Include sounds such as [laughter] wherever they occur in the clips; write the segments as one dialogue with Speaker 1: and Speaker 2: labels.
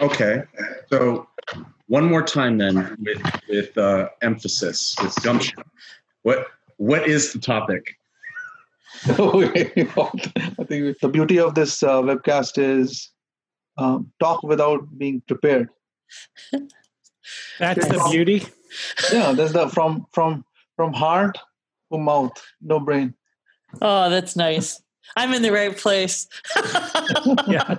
Speaker 1: Okay. So one more time then with with uh, emphasis with gumption. What what is the topic? [laughs]
Speaker 2: I think the beauty of this uh, webcast is um, talk without being prepared.
Speaker 3: That's the beauty.
Speaker 2: Yeah, that's the from from from heart to mouth, no brain.
Speaker 4: Oh, that's nice. I'm in the right place. [laughs]
Speaker 3: Yeah.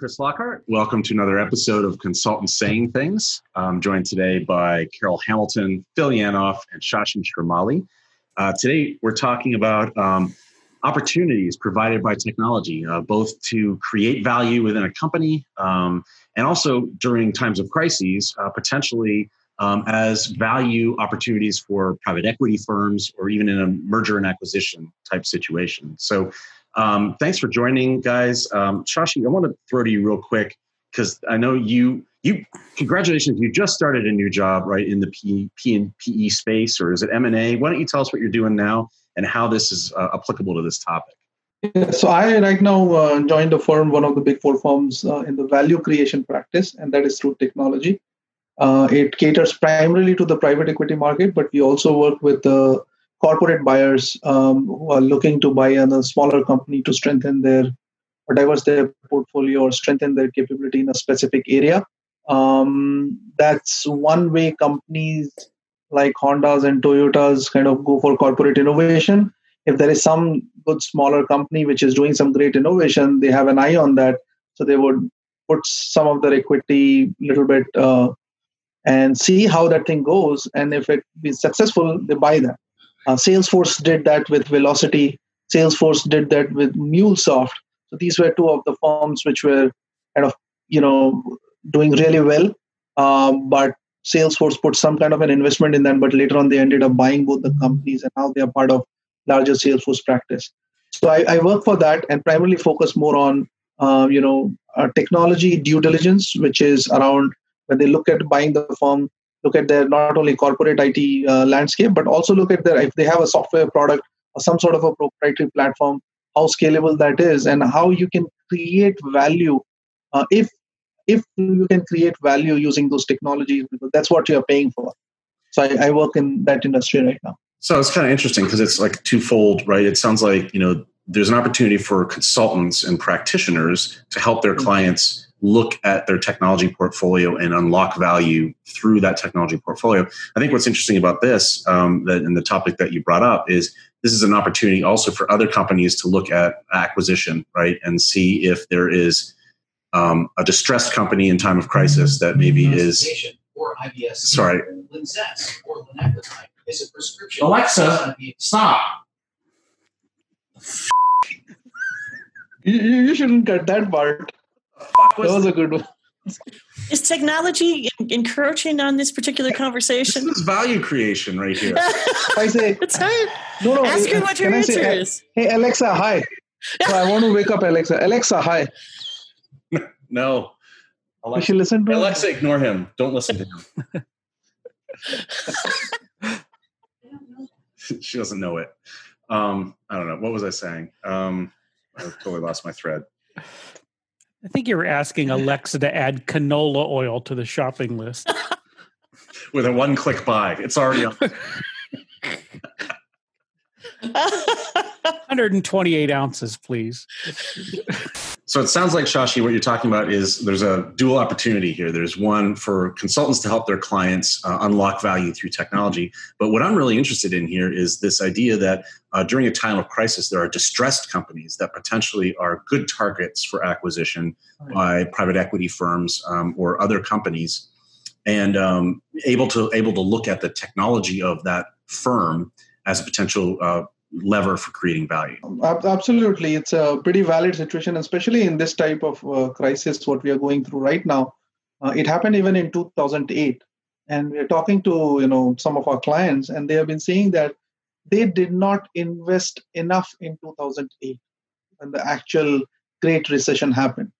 Speaker 1: Chris Lockhart. Welcome to another episode of Consultants Saying Things. I'm joined today by Carol Hamilton, Phil Yanoff, and Shashi Sharmali. Uh, today, we're talking about um, opportunities provided by technology, uh, both to create value within a company um, and also during times of crises, uh, potentially um, as value opportunities for private equity firms or even in a merger and acquisition type situation. So, um, thanks for joining, guys. Um, Shashi, I want to throw to you real quick because I know you. You congratulations! You just started a new job, right, in the P, P and PE space, or is it M and A? Why don't you tell us what you're doing now and how this is uh, applicable to this topic?
Speaker 2: Yeah, so I right now uh, joined a firm, one of the big four firms uh, in the value creation practice, and that is through technology. Uh, it caters primarily to the private equity market, but we also work with the corporate buyers um, who are looking to buy a smaller company to strengthen their or diverse their portfolio or strengthen their capability in a specific area. Um, that's one way companies like Hondas and Toyotas kind of go for corporate innovation. If there is some good smaller company which is doing some great innovation, they have an eye on that, so they would put some of their equity a little bit uh, and see how that thing goes. And if it is successful, they buy that. Uh, Salesforce did that with Vlocity. Salesforce did that with MuleSoft. So these were two of the firms which were kind of you know doing really well. Um, but Salesforce put some kind of an investment in them, but later on they ended up buying both the companies, and now they are part of larger Salesforce practice. So I, I work for that and primarily focus more on uh, you know uh, technology due diligence, which is around when they look at buying the firm, look at their not only corporate IT uh, landscape, but also look at their if they have a software product or some sort of a proprietary platform, how scalable that is, and how you can create value uh, if if you can create value using those technologies because that's what you're paying for. So I, I work in that industry right now.
Speaker 1: So it's kind of interesting because it's like twofold, right? It sounds like you know there's an opportunity for consultants and practitioners to help their clients look at their technology portfolio and unlock value through that technology portfolio. I think what's interesting about this, um, that and the topic that you brought up, is this is an opportunity also for other companies to look at acquisition, right, and see if there is um, a distressed company in time of crisis that maybe is.
Speaker 5: Or IBS.
Speaker 1: Sorry.
Speaker 5: Linzess or linaclotide is a prescription.
Speaker 6: Alexa, stop. [laughs]
Speaker 2: You, you you shouldn't cut that part.
Speaker 1: Fuck
Speaker 2: That was a good one.
Speaker 4: Is technology encroaching on this particular conversation?
Speaker 1: This is value creation right here. [laughs]
Speaker 2: I say
Speaker 4: it's fine.
Speaker 2: no, no.
Speaker 4: Ask her what your
Speaker 2: can I say,
Speaker 4: is.
Speaker 2: Hey Alexa, hi. So I want to wake up Alexa. Alexa, hi. [laughs]
Speaker 1: No. Alexa,
Speaker 2: should listen to
Speaker 1: Alexa, ignore him. Don't listen to him. [laughs] she doesn't know it. Um, I don't know. What was I saying? Um, I totally lost my thread.
Speaker 3: I think you were asking Alexa to add canola oil to the shopping list. [laughs]
Speaker 1: With a one click buy, it's already on. [laughs]
Speaker 3: 128 ounces, please. [laughs]
Speaker 1: So it sounds like Shashi, what you're talking about is there's a dual opportunity here. There's one for consultants to help their clients uh, unlock value through technology. But what I'm really interested in here is this idea that uh, during a time of crisis, there are distressed companies that potentially are good targets for acquisition by private equity firms um, or other companies, and um, able to able to look at the technology of that firm as a potential uh, lever for creating value.
Speaker 2: Absolutely, it's a pretty valid situation, especially in this type of uh, crisis what we are going through right now. Uh, it happened even in 2008, and we're talking to you know some of our clients, and they have been saying that they did not invest enough in 2008 when the actual Great Recession happened,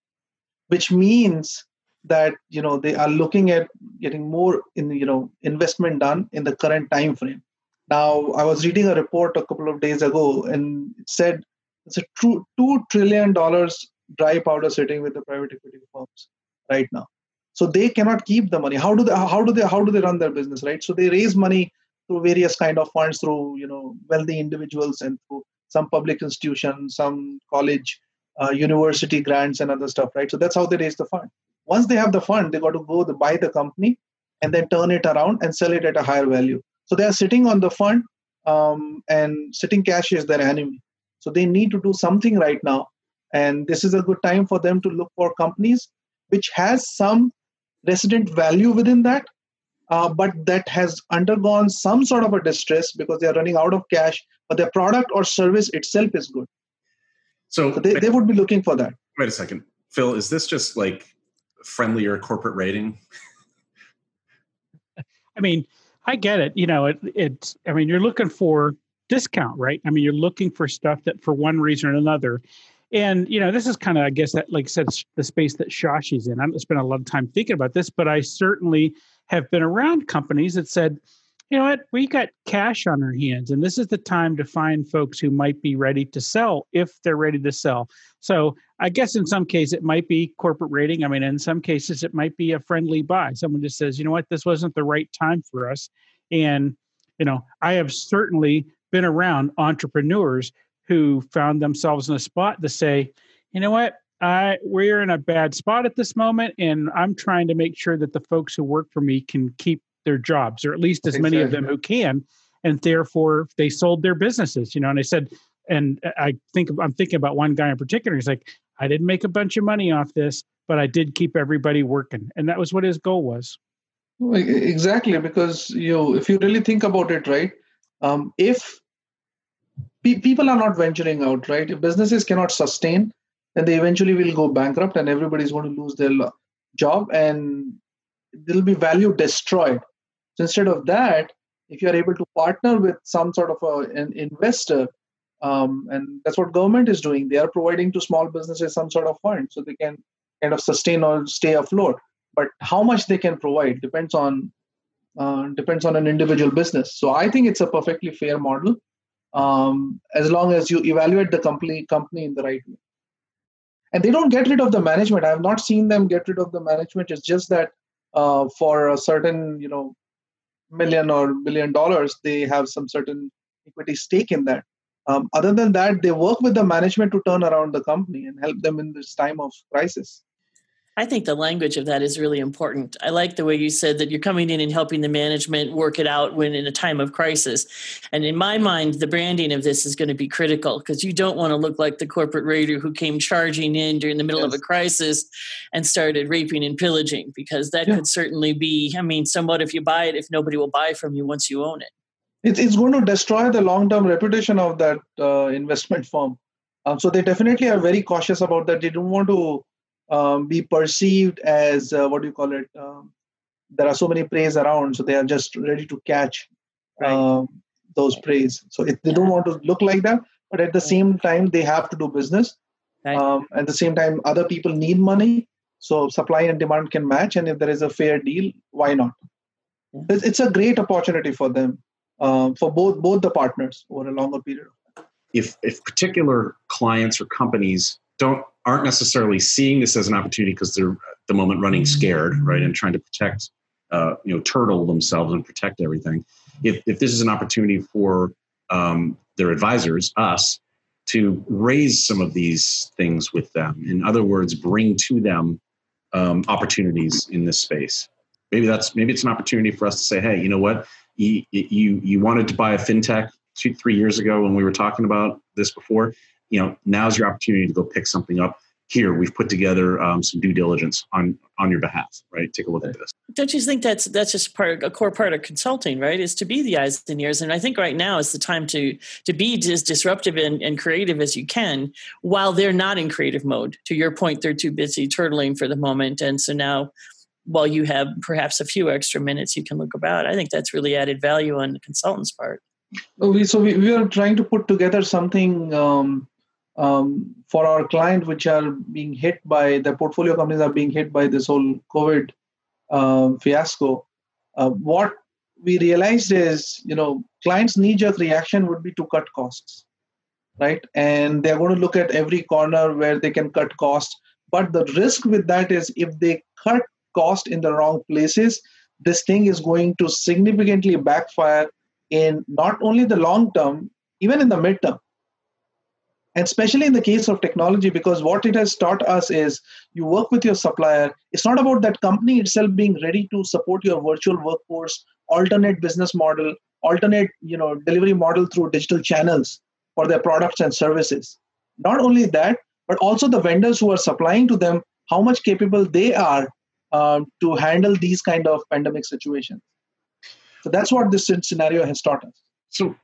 Speaker 2: which means that you know they are looking at getting more in you know investment done in the current time frame now i was reading a report a couple of days ago and it said it's a true two trillion dollars dry powder sitting with the private equity firms right now. So they cannot keep the money. How do they how do they how do they run their business right? So they raise money through various kind of funds through you know wealthy individuals and through some public institutions some college uh, university grants and other stuff right? So that's how they raise the fund. Once they have the fund, they got to go to buy the company and then turn it around and sell it at a higher value. So they are sitting on the fund, um, and sitting cash is their enemy. So they need to do something right now, and this is a good time for them to look for companies which has some resident value within that, uh, but that has undergone some sort of a distress because they are running out of cash, but their product or service itself is good.
Speaker 1: So,
Speaker 2: so they, they would be looking for that.
Speaker 1: Wait a second, Phil. Is this just like friendlier corporate rating? [laughs]
Speaker 3: I mean, I get it. You know, it, it's, I mean, you're looking for discount, right? I mean, you're looking for stuff that for one reason or another. And, you know, this is kind of, I guess, that, like I said, the space that Shashi's in. I don't spend a lot of time thinking about this, but I certainly have been around companies that said, you know what, we got cash on our hands, and this is the time to find folks who might be ready to sell if they're ready to sell. So I guess in some cases it might be corporate rating. I mean, in some cases it might be a friendly buy. Someone just says, you know what, this wasn't the right time for us. And, you know, I have certainly been around entrepreneurs who found themselves in a spot to say, you know what, I we're in a bad spot at this moment, and I'm trying to make sure that the folks who work for me can keep their jobs, or at least as many of them who can. And therefore, they sold their businesses. You know, and I said, and I think I'm thinking about one guy in particular. He's like, I didn't make a bunch of money off this, but I did keep everybody working, and that was what his goal was.
Speaker 2: Exactly, because you know, if you really think about it, right? Um, if pe- people are not venturing out, right? If businesses cannot sustain, then they eventually will go bankrupt, and everybody's going to lose their job, and there'll be value destroyed. So instead of that, if you are able to partner with some sort of a, an investor, um, and that's what government is doing, they are providing to small businesses some sort of fund so they can kind of sustain or stay afloat. But how much they can provide depends on uh, depends on an individual business. So I think it's a perfectly fair model, um, as long as you evaluate the company company in the right way. And they don't get rid of the management. I have not seen them get rid of the management. It's just that uh, for a certain you know million or billion dollars they have some certain equity stake in that um, other than that they work with the management to turn around the company and help them in this time of crisis
Speaker 4: I think the language of that is really important. I like the way you said that you're coming in and helping the management work it out when in a time of crisis. And in my mind, the branding of this is going to be critical because you don't want to look like the corporate raider who came charging in during the middle yes. of a crisis and started raping and pillaging because that yeah. could certainly be, I mean, somewhat if you buy it, if nobody will buy from you once you own it.
Speaker 2: It's, it's going to destroy the long term reputation of that uh, investment firm. Um, so they definitely are very cautious about that. They don't want to um, be perceived as uh, what do you call it? Um, there are so many preys around, so they are just ready to catch right. um, those preys. So it, they don't want to look like that, but at the same time, they have to do business. Right. Um, at the same time, other people need money, so supply and demand can match. And if there is a fair deal, why not? Yeah. It's a great opportunity for them, uh, for both both the partners over a longer period.
Speaker 1: If if particular clients or companies don't aren't necessarily seeing this as an opportunity because they're at the moment running scared, right, and trying to protect, uh, you know, turtle themselves and protect everything. If if this is an opportunity for um, their advisors, us, to raise some of these things with them. In other words, bring to them um, opportunities in this space. Maybe that's maybe it's an opportunity for us to say, hey, you know what, you you wanted to buy a fintech two three years ago when we were talking about this before you know, now's your opportunity to go pick something up. Here, we've put together um, some due diligence on on your behalf. Right, take a look at this.
Speaker 4: Don't you think that's that's just part a core part of consulting, right? Is to be the eyes and ears. And I think right now is the time to to be as disruptive and, and creative as you can, while they're not in creative mode. To your point, they're too busy turtling for the moment, and so now while you have perhaps a few extra minutes you can look about. I think that's really added value on the consultant's part.
Speaker 2: So we, we are trying to put together something um, um, for our client which are being hit by the portfolio companies are being hit by this whole COVID um, fiasco. Uh, what we realized is, you know, clients' knee-jerk reaction would be to cut costs, right? And they're going to look at every corner where they can cut costs. But the risk with that is if they cut cost in the wrong places, this thing is going to significantly backfire in not only the long term, even in the midterm. And especially in the case of technology, because what it has taught us is you work with your supplier. It's not about that company itself being ready to support your virtual workforce, alternate business model, alternate you know delivery model through digital channels for their products and services. Not only that, but also the vendors who are supplying to them, how much capable they are uh, to handle these kind of pandemic situations. So that's what this scenario has taught us.
Speaker 1: So,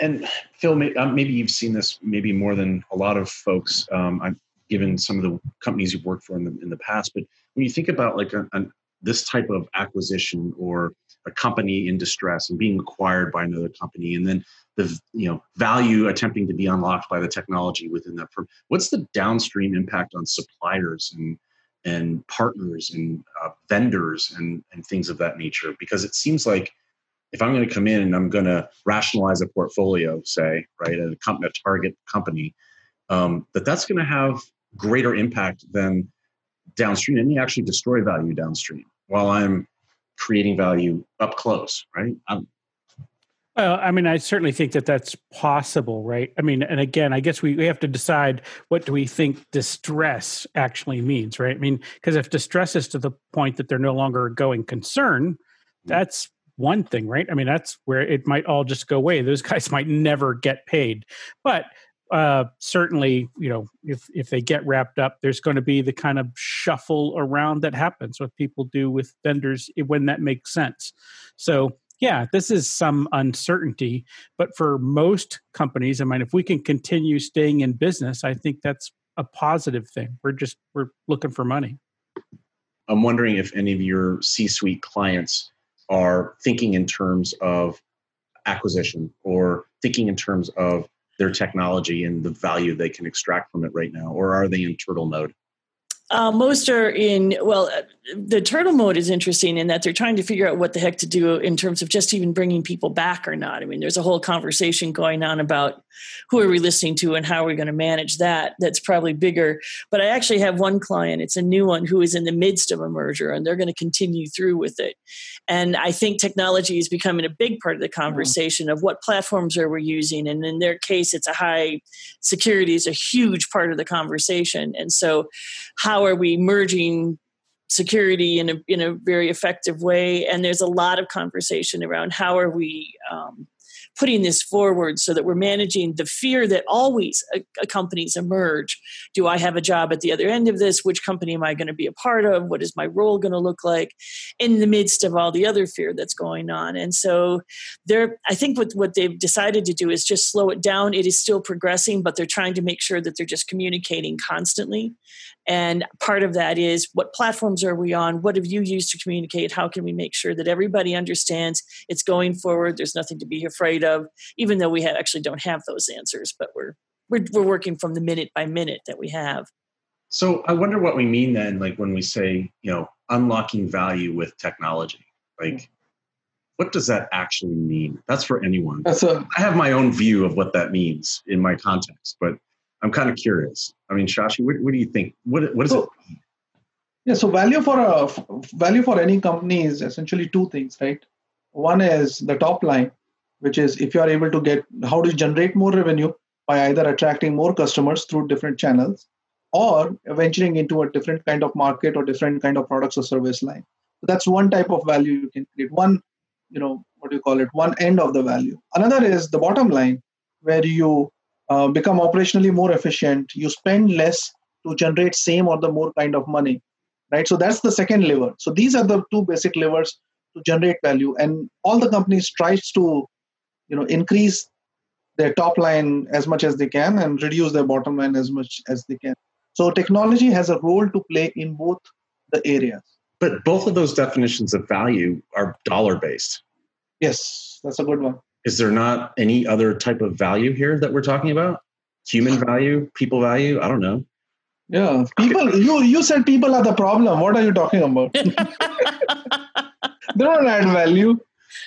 Speaker 1: and Phil, uh, maybe you've seen this maybe more than a lot of folks. Um, I've given some of the companies you've worked for in the in the past, but when you think about like a, a, this type of acquisition or a company in distress and being acquired by another company, and then the you know value attempting to be unlocked by the technology within that firm, what's the downstream impact on suppliers and and partners and uh, vendors and, and things of that nature because it seems like if i'm going to come in and i'm going to rationalize a portfolio say right at a, a target company um, that that's going to have greater impact than downstream and may actually destroy value downstream while i'm creating value up close right? I'm,
Speaker 3: well, I mean, I certainly think that that's possible, right? I mean, and again, I guess we, we have to decide what do we think distress actually means, right? I mean, because if distress is to the point that they're no longer a going concern, mm. that's one thing, right? I mean, that's where it might all just go away. Those [laughs] guys might never get paid. But uh, certainly, you know, if if they get wrapped up, there's going to be the kind of shuffle around that happens. What people do with vendors when that makes sense. So yeah, this is some uncertainty, but for most companies, I mean, if we can continue staying in business, I think that's a positive thing. We're just we're looking for money.
Speaker 1: I'm wondering if any of your C-suite clients are thinking in terms of acquisition or thinking in terms of their technology and the value they can extract from it right now, or are they in turtle mode?
Speaker 4: Uh, most are in, well, uh, the turtle mode is interesting in that they're trying to figure out what the heck to do in terms of just even bringing people back or not. I mean, there's a whole conversation going on about who are we listening to and how are we going to manage that. That's probably bigger. But I actually have one client, it's a new one, who is in the midst of a merger and they're going to continue through with it. And I think technology is becoming a big part of the mm-hmm. conversation of what platforms are we using. And in their case, it's a high security is a huge part of the conversation. And so, how are we merging security in a in a very effective way? And there's a lot of conversation around how are we um, putting this forward so that we're managing the fear that always accompanies a merge. Do I have a job at the other end of this? Which company am I going to be a part of? What is my role going to look like in the midst of all the other fear that's going on? And so they're I think what, what they've decided to do is just slow it down. It is still progressing, but they're trying to make sure that they're just communicating constantly. And part of that is what platforms are we on? What have you used to communicate? How can we make sure that everybody understands it's going forward? There's nothing to be afraid of, even though we have, actually don't have those answers, but we're, we're, we're working from the minute by minute that we have.
Speaker 1: So I wonder what we mean then, like when we say, you know, unlocking value with technology. Like, what does that actually mean? That's for anyone. That's a, I have my own view of what that means in my context, but I'm kind of curious. I mean, Shashi, what, what do you think? What what is so, it?
Speaker 2: Yeah, so value for uh, a value for any company is essentially two things, right? One is the top line, which is if you are able to get how do you generate more revenue by either attracting more customers through different channels or venturing into a different kind of market or different kind of products or service line. So that's one type of value you can create. One, you know, what do you call it? One end of the value. Another is the bottom line, where you uh, become operationally more efficient. You spend less to generate same or the more kind of money right? So that's the second lever. So these are the two basic levers to generate value. And all the companies tries to you know increase their top line as much as they can and reduce their bottom line as much as they can. So technology has a role to play in both the areas.
Speaker 1: But both of those definitions of value are dollar based.
Speaker 2: Yes, that's a good one.
Speaker 1: Is there not any other type of value here that we're talking about? Human value, people value? I don't know.
Speaker 2: Yeah, people. You you said people are the problem. What are you talking about? [laughs] they don't add value.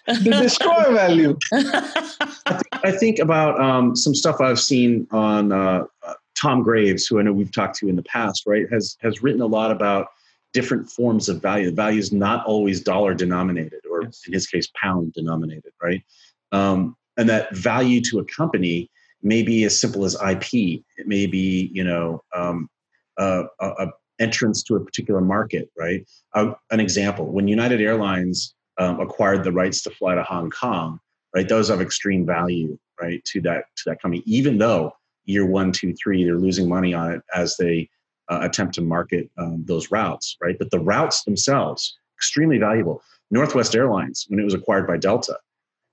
Speaker 2: They destroy value.
Speaker 1: I think about um, some stuff I've seen on uh, uh, Tom Graves, who I know we've talked to in the past. Right, has has written a lot about different forms of value. The value is not always dollar denominated, or yes. in his case, pound denominated. Right, um, and that value to a company may be as simple as IP. It may be, you know, um, a, a, entrance to a particular market, right? Uh, an example: when United Airlines um, acquired the rights to fly to Hong Kong, right? Those have extreme value, right, to that to that company. Even though year one, two, three, they're losing money on it as they uh, attempt to market um, those routes, right? But the routes themselves extremely valuable. Northwest Airlines, when it was acquired by Delta,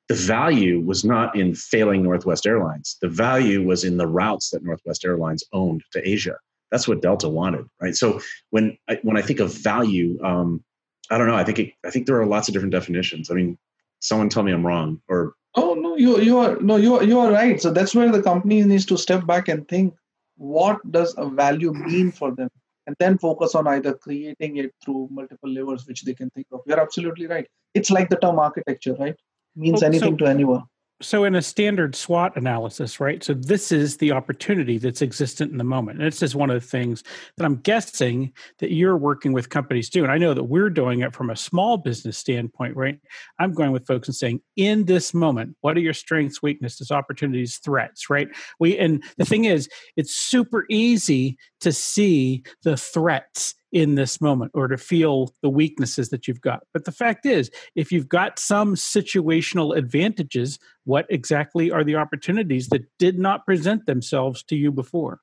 Speaker 1: the value was not in failing Northwest Airlines. The value was in the routes that Northwest Airlines owned to Asia. That's what Delta wanted, right? So when I, when I think of value, um, I don't know. I think it, I think there are lots of different definitions. I mean, someone tell me I'm wrong, or
Speaker 2: oh no, you you are no you you are right. So that's where the company needs to step back and think what does a value mean for them, and then focus on either creating it through multiple levers which they can think of. You're absolutely right. It's like the term architecture, right? Means well, anything so, to anyone.
Speaker 3: So, in a standard SWOT analysis, right? So, this is the opportunity that's existent in the moment. And this is one of the things that I'm guessing that you're working with companies do. And I know that we're doing it from a small business standpoint, right? I'm going with folks and saying, in this moment, what are your strengths, weaknesses, opportunities, threats, right? We, and the thing is, it's super easy to see the threats in this moment or to feel the weaknesses that you've got. But the fact is, if you've got some situational advantages, what exactly are the opportunities that did not present themselves to you before?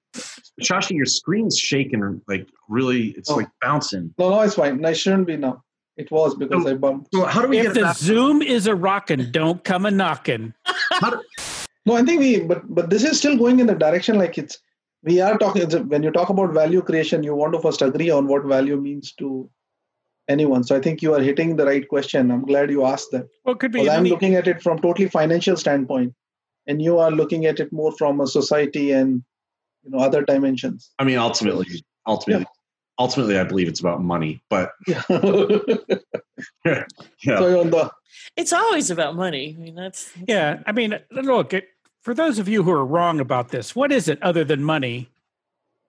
Speaker 1: Shashi, your screen's shaking like really, it's oh. like bouncing.
Speaker 2: No, no, it's fine. I shouldn't be now. It was because so, I bumped.
Speaker 1: So how do we
Speaker 3: if
Speaker 1: get
Speaker 3: the Zoom is a rocking, don't come a knocking.
Speaker 2: no, I think we, but but this is still going in the direction like it's we are talking when you talk about value creation you want to first agree on what value means to anyone. So i think you are hitting the right question. I'm glad you asked that.
Speaker 3: Well could be
Speaker 2: i'm looking at it from totally financial standpoint and you are looking at it more from a society and you know other dimensions.
Speaker 1: I mean ultimately ultimately yeah. ultimately i believe it's about money but [laughs]
Speaker 2: yeah, [laughs] yeah. So the,
Speaker 4: it's always about money. I mean that's
Speaker 3: yeah i mean look it for those of you who are wrong about this, what is it other than money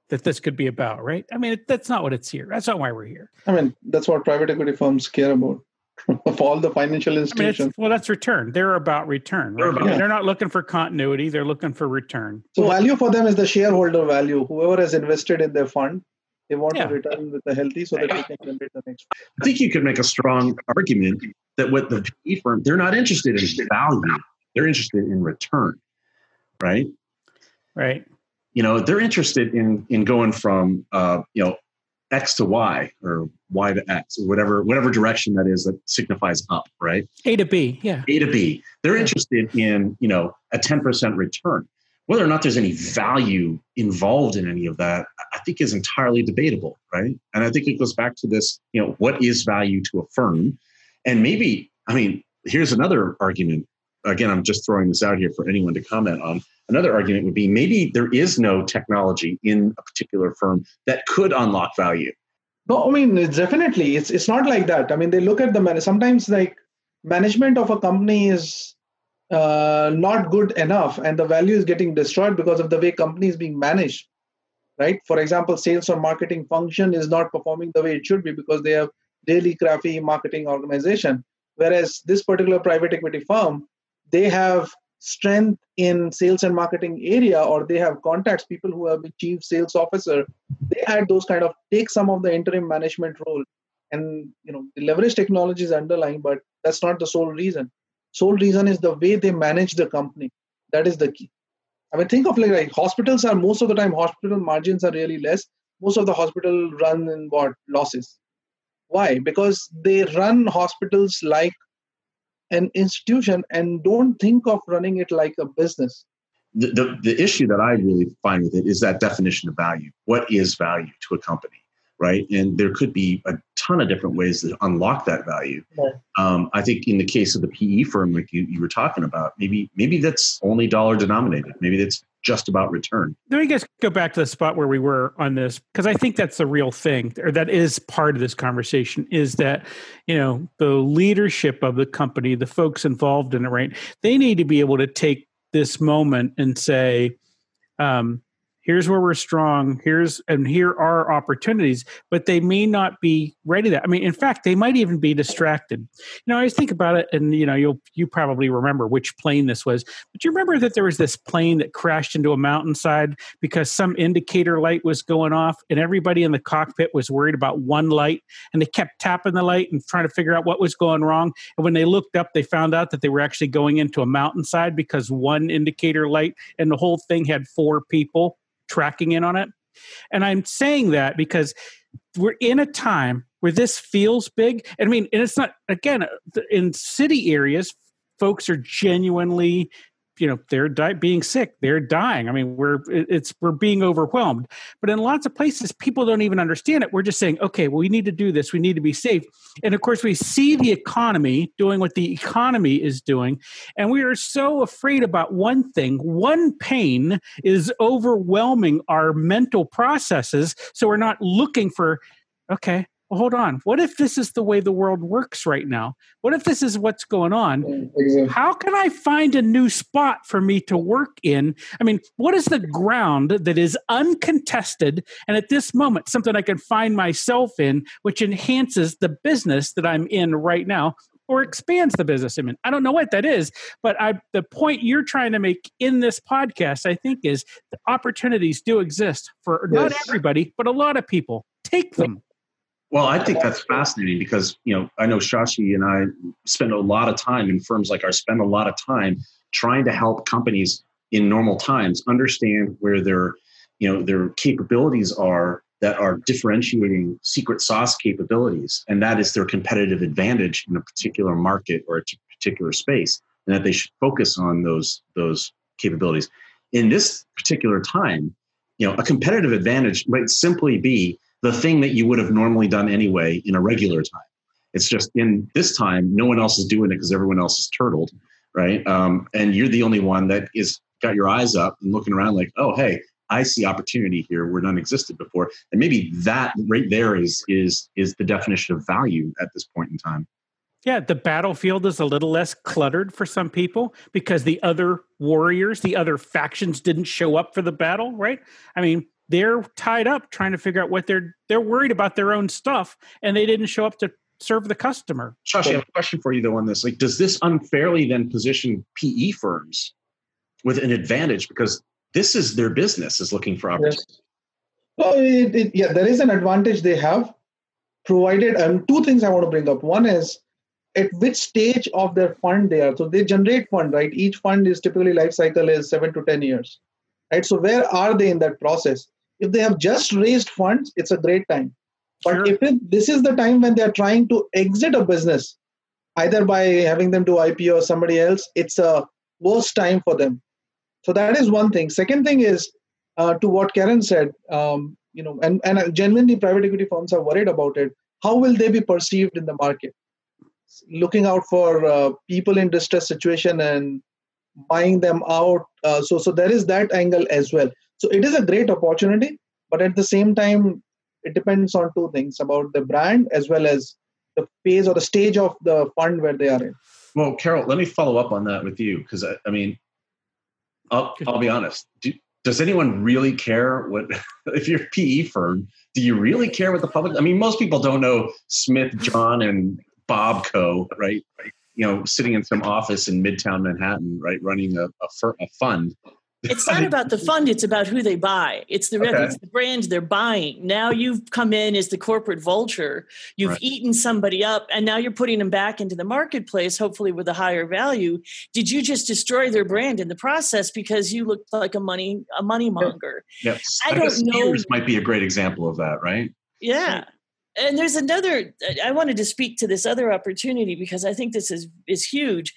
Speaker 3: that this could be about, right? I mean, that's not what it's here. That's not why we're here.
Speaker 2: I mean, that's what private equity firms care about. [laughs] of all the financial institutions. I
Speaker 3: mean, well, that's return. They're about return. Right? They're, yeah. They're not looking for continuity. They're looking for return.
Speaker 2: So value for them is the shareholder value. Whoever has invested in their fund, they want yeah. to return with the healthy so that they can generate the next.
Speaker 1: I think you could make a strong argument that with the PE firm, they're not interested in value. They're interested in return right?
Speaker 3: Right.
Speaker 1: You know, they're interested in in going from uh, you know X to Y or Y to X or whatever whatever direction that is that signifies up, right?
Speaker 3: A to B, yeah.
Speaker 1: A to B. They're interested in you know a ten percent return. Whether or not there's any value involved in any of that, I think is entirely debatable, right? And I think it goes back to this, you know, what is value to a firm? And maybe, I mean, here's another argument again, I'm just throwing this out here for anyone to comment on. Another argument would be maybe there is no technology in a particular firm that could unlock value.
Speaker 2: No, I mean it's definitely it's it's not like that. I mean they look at the man. Sometimes like management of a company is uh, not good enough, and the value is getting destroyed because of the way company is being managed. Right. For example, sales or marketing function is not performing the way it should be because they have daily crappy marketing organization. Whereas this particular private equity firm they have strength in sales and marketing area or they have contacts people who have been chief sales officer they had those kind of take some of the interim management role. And you know the leverage technology is underlying but that's not the sole reason. Sole reason is the way they manage the company. That is the key. I mean think of like, like hospitals are most of the time hospital margins are really less. Most of the hospital run in what? Losses. Why? Because they run hospitals like an institution and don't think of running it like a business.
Speaker 1: The, the, the issue that I really find with it is that definition of value. What is value to a company? right? And there could be a ton of different ways to unlock that value.
Speaker 2: Right.
Speaker 1: Um, I think in the case of the PE firm, like you, you were talking about, maybe maybe that's only dollar denominated. Maybe that's just about return.
Speaker 3: Let me just go back to the spot where we were on this because I think that's the real thing, or that is part of this conversation. Is that you know the leadership of the company, the folks involved in it, right? They need to be able to take this moment and say, um, here's where we're strong. Here's and here are opportunities. But they may not be ready that i mean in fact they might even be distracted. You know i always think about it and you know you'll you probably remember which plane this was. But you remember that there was this plane that crashed into a mountainside because some indicator light was going off and everybody in the cockpit was worried about one light and they kept tapping the light and trying to figure out what was going wrong? And when they looked up they found out that they were actually going into a mountainside because one indicator light and the whole thing had four people tracking in on it. And I'm saying that because we're in a time where this feels big. And I mean, and it's not, again, uh, in city areas, folks are genuinely you know they're di- being sick they're dying. I mean we're it's we're being overwhelmed. But in lots of places people don't even understand it. We're just saying okay well we need to do this. We need to be safe. And of course we see the economy doing what the economy is doing and we are so afraid about one thing. One pain is overwhelming our mental processes so we're not looking for okay well, hold on. What if this is the way the world works right now? What if this is what's going on? Exactly. How can I find a new spot for me to work in? I mean, what is the ground that is uncontested and at this moment something I can find myself in, which enhances the business that I'm in right now? Or expands the business I'm in. I don't know what that is, but I, the point you're trying to make in this podcast, I think, is the opportunities do exist for yes. not everybody, but a lot of people. Take them.
Speaker 1: Well, I think that's fascinating because you know I know Shashi and I spend a lot of time in firms like ours spend a lot of time trying to help companies in normal times understand where their you know their capabilities are that are differentiating secret sauce capabilities. And that is their competitive advantage in a particular market or a particular space and that they should focus on those those capabilities. In this particular time you know a competitive advantage might simply be the thing that you would have normally done anyway in a regular time. It's just in this time, no one else is doing it because everyone else is turtled, right? Um, and you're the only one that is got your eyes up and looking around like, oh, hey, I see opportunity here where none existed before. And maybe that right there is is is the definition of value at this point in time.
Speaker 3: Yeah, the battlefield is a little less cluttered for some people because the other warriors, the other factions didn't show up for the battle, right? I mean, they're tied up trying to figure out what they're they're worried about their own stuff and they didn't show up to serve the customer.
Speaker 1: Shashi, I have a question for you though on this. Like, does this unfairly then position PE firms with an advantage because this is their business is looking for opportunities? Yes.
Speaker 2: Well, it, it, yeah, there is an advantage they have, provided. And um, two things I want to bring up. One is at which stage of their fund they are. So they generate fund, right? Each fund is typically life cycle is seven to ten years, right? So where are they in that process? If they have just raised funds, it's a great time. But sure. if it, this is the time when they're trying to exit a business, either by having them to IPO or somebody else, it's a worst time for them. So that is one thing. Second thing is uh, to what Karen said, um, you know, and, and genuinely private equity firms are worried about it. How will they be perceived in the market? Looking out for uh, people in distress situation and buying them out. Uh, so so there is that angle as well. So it is a great opportunity, but at the same time, it depends on two things about the brand as well as the phase or the stage of the fund where they are in.
Speaker 1: Well, Carol, let me follow up on that with you because I, I, mean, I'll, I'll be honest. Do, does anyone really care what [laughs] if you're a PE firm? Do you really care what the public? I mean, most people don't know Smith, John, and Bob Co. Right? right? You know, sitting in some office in Midtown Manhattan, right, running a, a, a fund
Speaker 4: it's not about the fund it's about who they buy. It's the okay. it's the brand they're buying. Now you've come in as the corporate vulture. You've right. eaten somebody up and now you're putting them back into the marketplace hopefully with a higher value. Did you just destroy their brand in the process because you looked like a money a money monger?
Speaker 1: Yes i, I don't know might be a great example of that right?
Speaker 4: Yeah and there's another i wanted to speak to this other opportunity because i think this is is huge.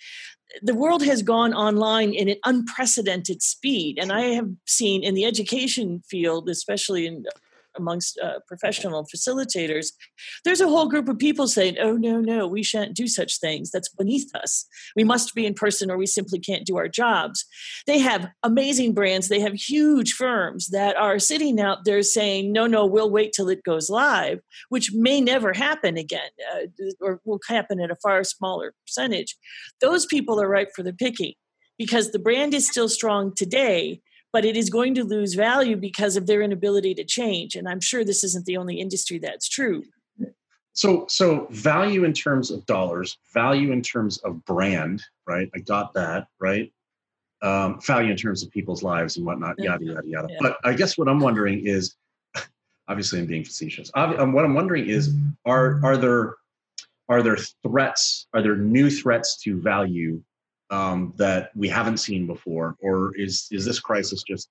Speaker 4: The world has gone online in an unprecedented speed and i have seen in the education field especially in amongst uh, professional facilitators, there's a whole group of people saying, "Oh no, no, we shan't do such things. That's beneath us. We must be in person, or we simply can't do our jobs." They have amazing brands. They have huge firms that are sitting out there saying, "No, no, we'll wait till it goes live," which may never happen again, uh, or will happen at a far smaller percentage. Those people are ripe for the picking because the brand is still strong today but it is going to lose value because of their inability to change. And I'm sure this isn't the only industry that's true.
Speaker 1: So, so value in terms of dollars, value in terms of brand, right? I got that, right? Um, value in terms of people's lives and whatnot, yada yada yada. Yeah. But I guess what I'm wondering is, [laughs] obviously, I'm being facetious. Um, what I'm wondering is, are are there are there threats? Are there new threats to value um, that we haven't seen before, or is is this crisis just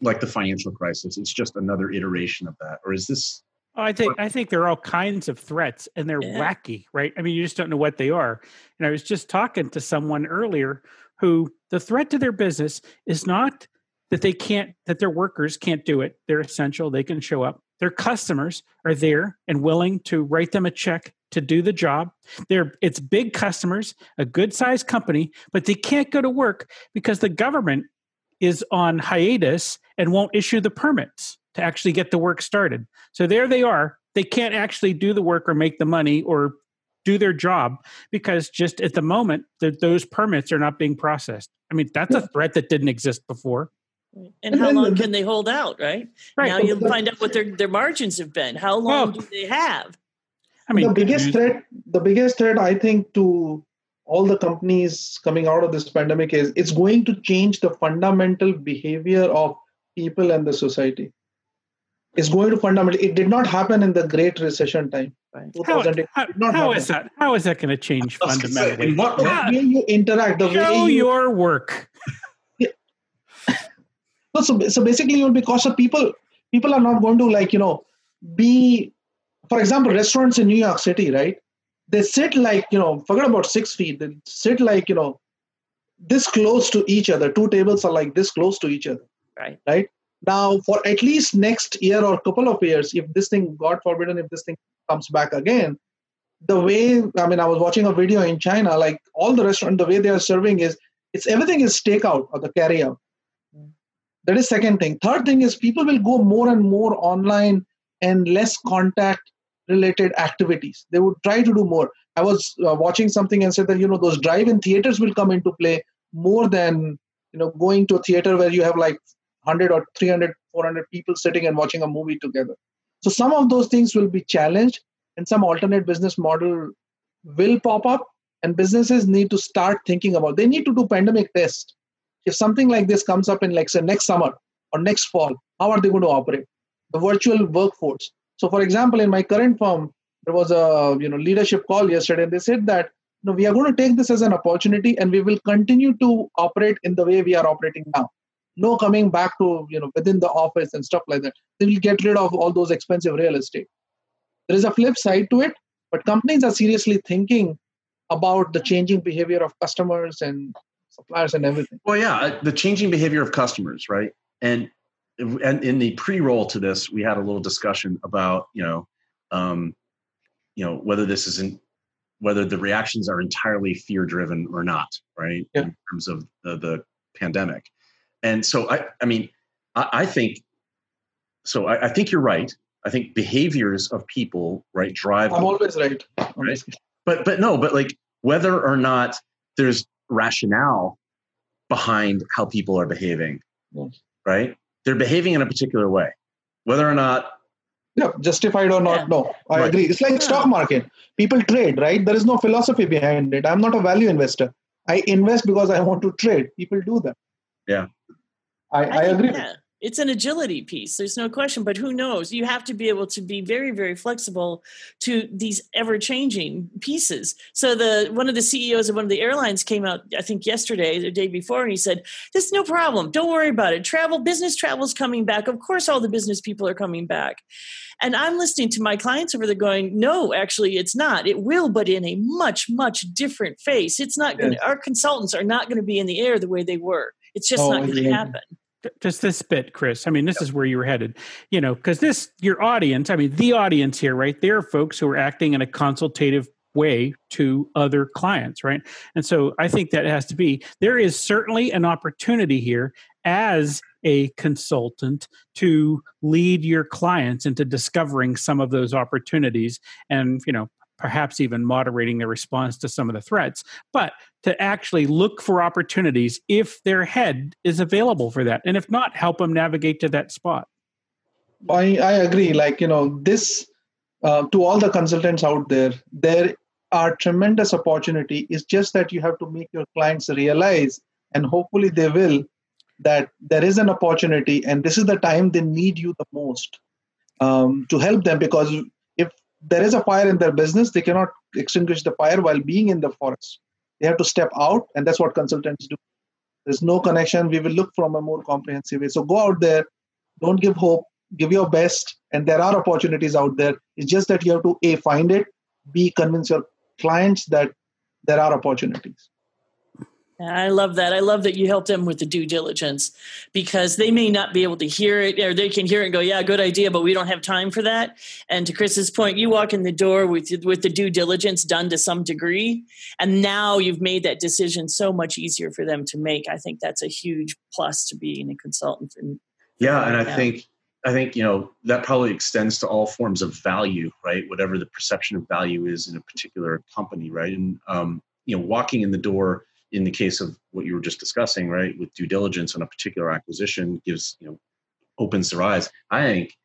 Speaker 1: like the financial crisis? It's just another iteration of that, or is this?
Speaker 3: Oh, I think I think there are all kinds of threats, and they're yeah. wacky, right? I mean, you just don't know what they are. And I was just talking to someone earlier who the threat to their business is not that they can't that their workers can't do it. They're essential; they can show up. Their customers are there and willing to write them a check to do the job. They're it's big customers, a good sized company, but they can't go to work because the government is on hiatus and won't issue the permits to actually get the work started. So there they are. They can't actually do the work or make the money or do their job because just at the moment that those permits are not being processed. I mean, that's a threat that didn't exist before.
Speaker 4: And, how long can they hold out, right? right. Now you'll find out what their, their margins have been. How long well, do they have?
Speaker 2: I mean, the biggest threat, the biggest threat, I think, to all the companies coming out of this pandemic is it's going to change the fundamental behavior of people and the society. It's going to fundamentally. It did not happen in the Great Recession time.
Speaker 3: How, how, how is that? How is that going to change fundamentally?
Speaker 2: Say, what, what way you interact, the
Speaker 3: Show
Speaker 2: way
Speaker 3: you, your work.
Speaker 2: no, [laughs] so, so basically, it will be cost of people. People are not going to like you know be for example, restaurants in New York City, right? They sit like, you know, forget about six feet. They sit like, you know, this close to each other. Two tables are like this close to each other.
Speaker 4: Right.
Speaker 2: Right. Now, for at least next year or couple of years, if this thing, God forbidden, if this thing comes back again, the way I mean, I was watching a video in China, like all the restaurant, the way they are serving is it's everything is takeout or the carry out. Mm. That is second thing. Third thing is people will go more and more online and less contact related activities. They would try to do more. I was uh, watching something and said that you know those drive-in theaters will come into play more than you know going to a theater where you have like 100 or 300 400 people sitting and watching a movie together. So some of those things will be challenged and some alternate business model will pop up and businesses need to start thinking about they need to do pandemic test. If something like this comes up in like say next summer or next fall how are they going to operate? The virtual workforce so, for example, in my current firm, there was a you know leadership call yesterday, and they said that you know, we are going to take this as an opportunity, and we will continue to operate in the way we are operating now. No coming back to you know within the office and stuff like that. They will get rid of all those expensive real estate. There is a flip side to it, but companies are seriously thinking about the changing behavior of customers and suppliers and everything.
Speaker 1: Well, yeah, uh, the changing behavior of customers, right? And and in the pre-roll to this, we had a little discussion about you know, um, you know whether this isn't whether the reactions are entirely fear-driven or not, right?
Speaker 2: Yeah.
Speaker 1: In terms of the, the pandemic, and so I, I mean, I, I think, so I, I, think you're right. I think behaviors of people, right, drive.
Speaker 2: I'm always right.
Speaker 1: right? But but no, but like whether or not there's rationale behind how people are behaving,
Speaker 2: yes.
Speaker 1: right? They're behaving in a particular way, whether or not.
Speaker 2: Yeah, justified or not, yeah. no, I right. agree. It's like yeah. stock market. People trade, right? There is no philosophy behind it. I'm not a value investor. I invest because I want to trade. People do that.
Speaker 1: Yeah.
Speaker 2: I, I, I agree.
Speaker 4: Yeah it's an agility piece there's no question but who knows? You have to be able to be very very flexible to these ever changing pieces. So the one of the ceos of one of the airlines came out i think yesterday the day before and he said this is no problem. Don't worry about it. Travel business travel is coming back. Of course all the business people are coming back. And i'm listening to my clients over there going no actually it's not. It will but in a much much different face. It's not going to our consultants are not going to be in the air the way they were. It's just oh, not going to happen
Speaker 3: just this bit, Chris. I mean, this is where you were headed, you know, because this, your audience, I mean, the audience here, right? There are folks who are acting in a consultative way to other clients, right? And so I think that has to be, there is certainly an opportunity here as a consultant to lead your clients into discovering some of those opportunities and, you know, perhaps even moderating their response to some of the threats, but to actually look for opportunities if their head is available for that. And if not, help them navigate to that spot.
Speaker 2: I, I agree. Like, you know, this, uh, to all the consultants out there, there are tremendous opportunity. It's just that you have to make your clients realize, and hopefully they will, that there is an opportunity and this is the time they need you the most um, to help them because there is a fire in their business, they cannot extinguish the fire while being in the forest. They have to step out, and that's what consultants do. There's no connection. We will look from a more comprehensive way. So go out there, don't give hope, give your best, and there are opportunities out there. It's just that you have to a find it, b convince your clients that there are opportunities.
Speaker 4: I love that. I love that you help them with the due diligence because they may not be able to hear it or they can hear it and go, yeah, good idea, but we don't have time for that. And to Chris's point, you walk in the door with, with the due diligence done to some degree. And now you've made that decision so much easier for them to make. I think that's a huge plus to being a consultant. And,
Speaker 1: yeah. And I think, I think, you know, that probably extends to all forms of value, right? Whatever the perception of value is in a particular company, right? And, um, you know, walking in the door, in the case of what you were just discussing, right, with due diligence on a particular acquisition gives, you know, opens their eyes. I think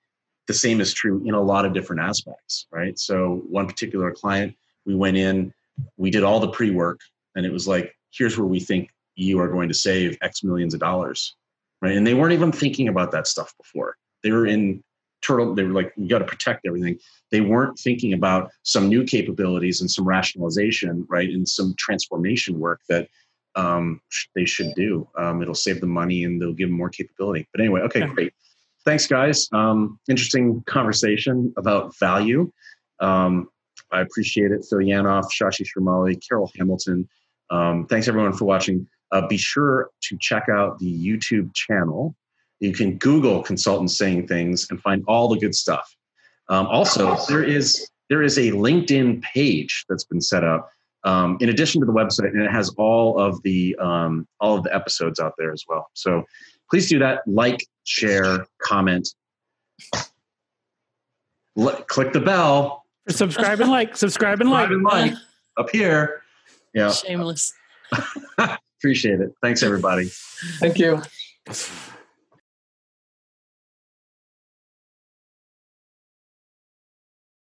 Speaker 1: the same is true in a lot of different aspects, right? So one particular client, we went in, we did all the pre-work, and it was like, here's where we think you are going to save X millions of dollars, right? And they weren't even thinking about that stuff before. They were in turtle they were like you got to protect everything. They weren't thinking about some new capabilities and some rationalization right and some transformation work that um, they should do. Um, it'll save them money and they'll give them more capability. But anyway okay great. Thanks guys. Um, interesting conversation about value. Um, i appreciate it. Phil yanoff shashi sharmali carol hamilton. Um, thanks everyone for watching. Uh, be sure to check out the youtube channel you can Google consultants saying things and find all the good stuff. Um, also, there is there is a LinkedIn page that's been set up um, in addition to the website, and it has all of the um, all of the episodes out there as well. So please do that. Like, share, comment, L- click the bell,
Speaker 3: subscribe and like, subscribe and like,
Speaker 1: and like up here. Yeah,
Speaker 4: shameless. [laughs]
Speaker 1: Appreciate it. Thanks, everybody.
Speaker 2: Thank you.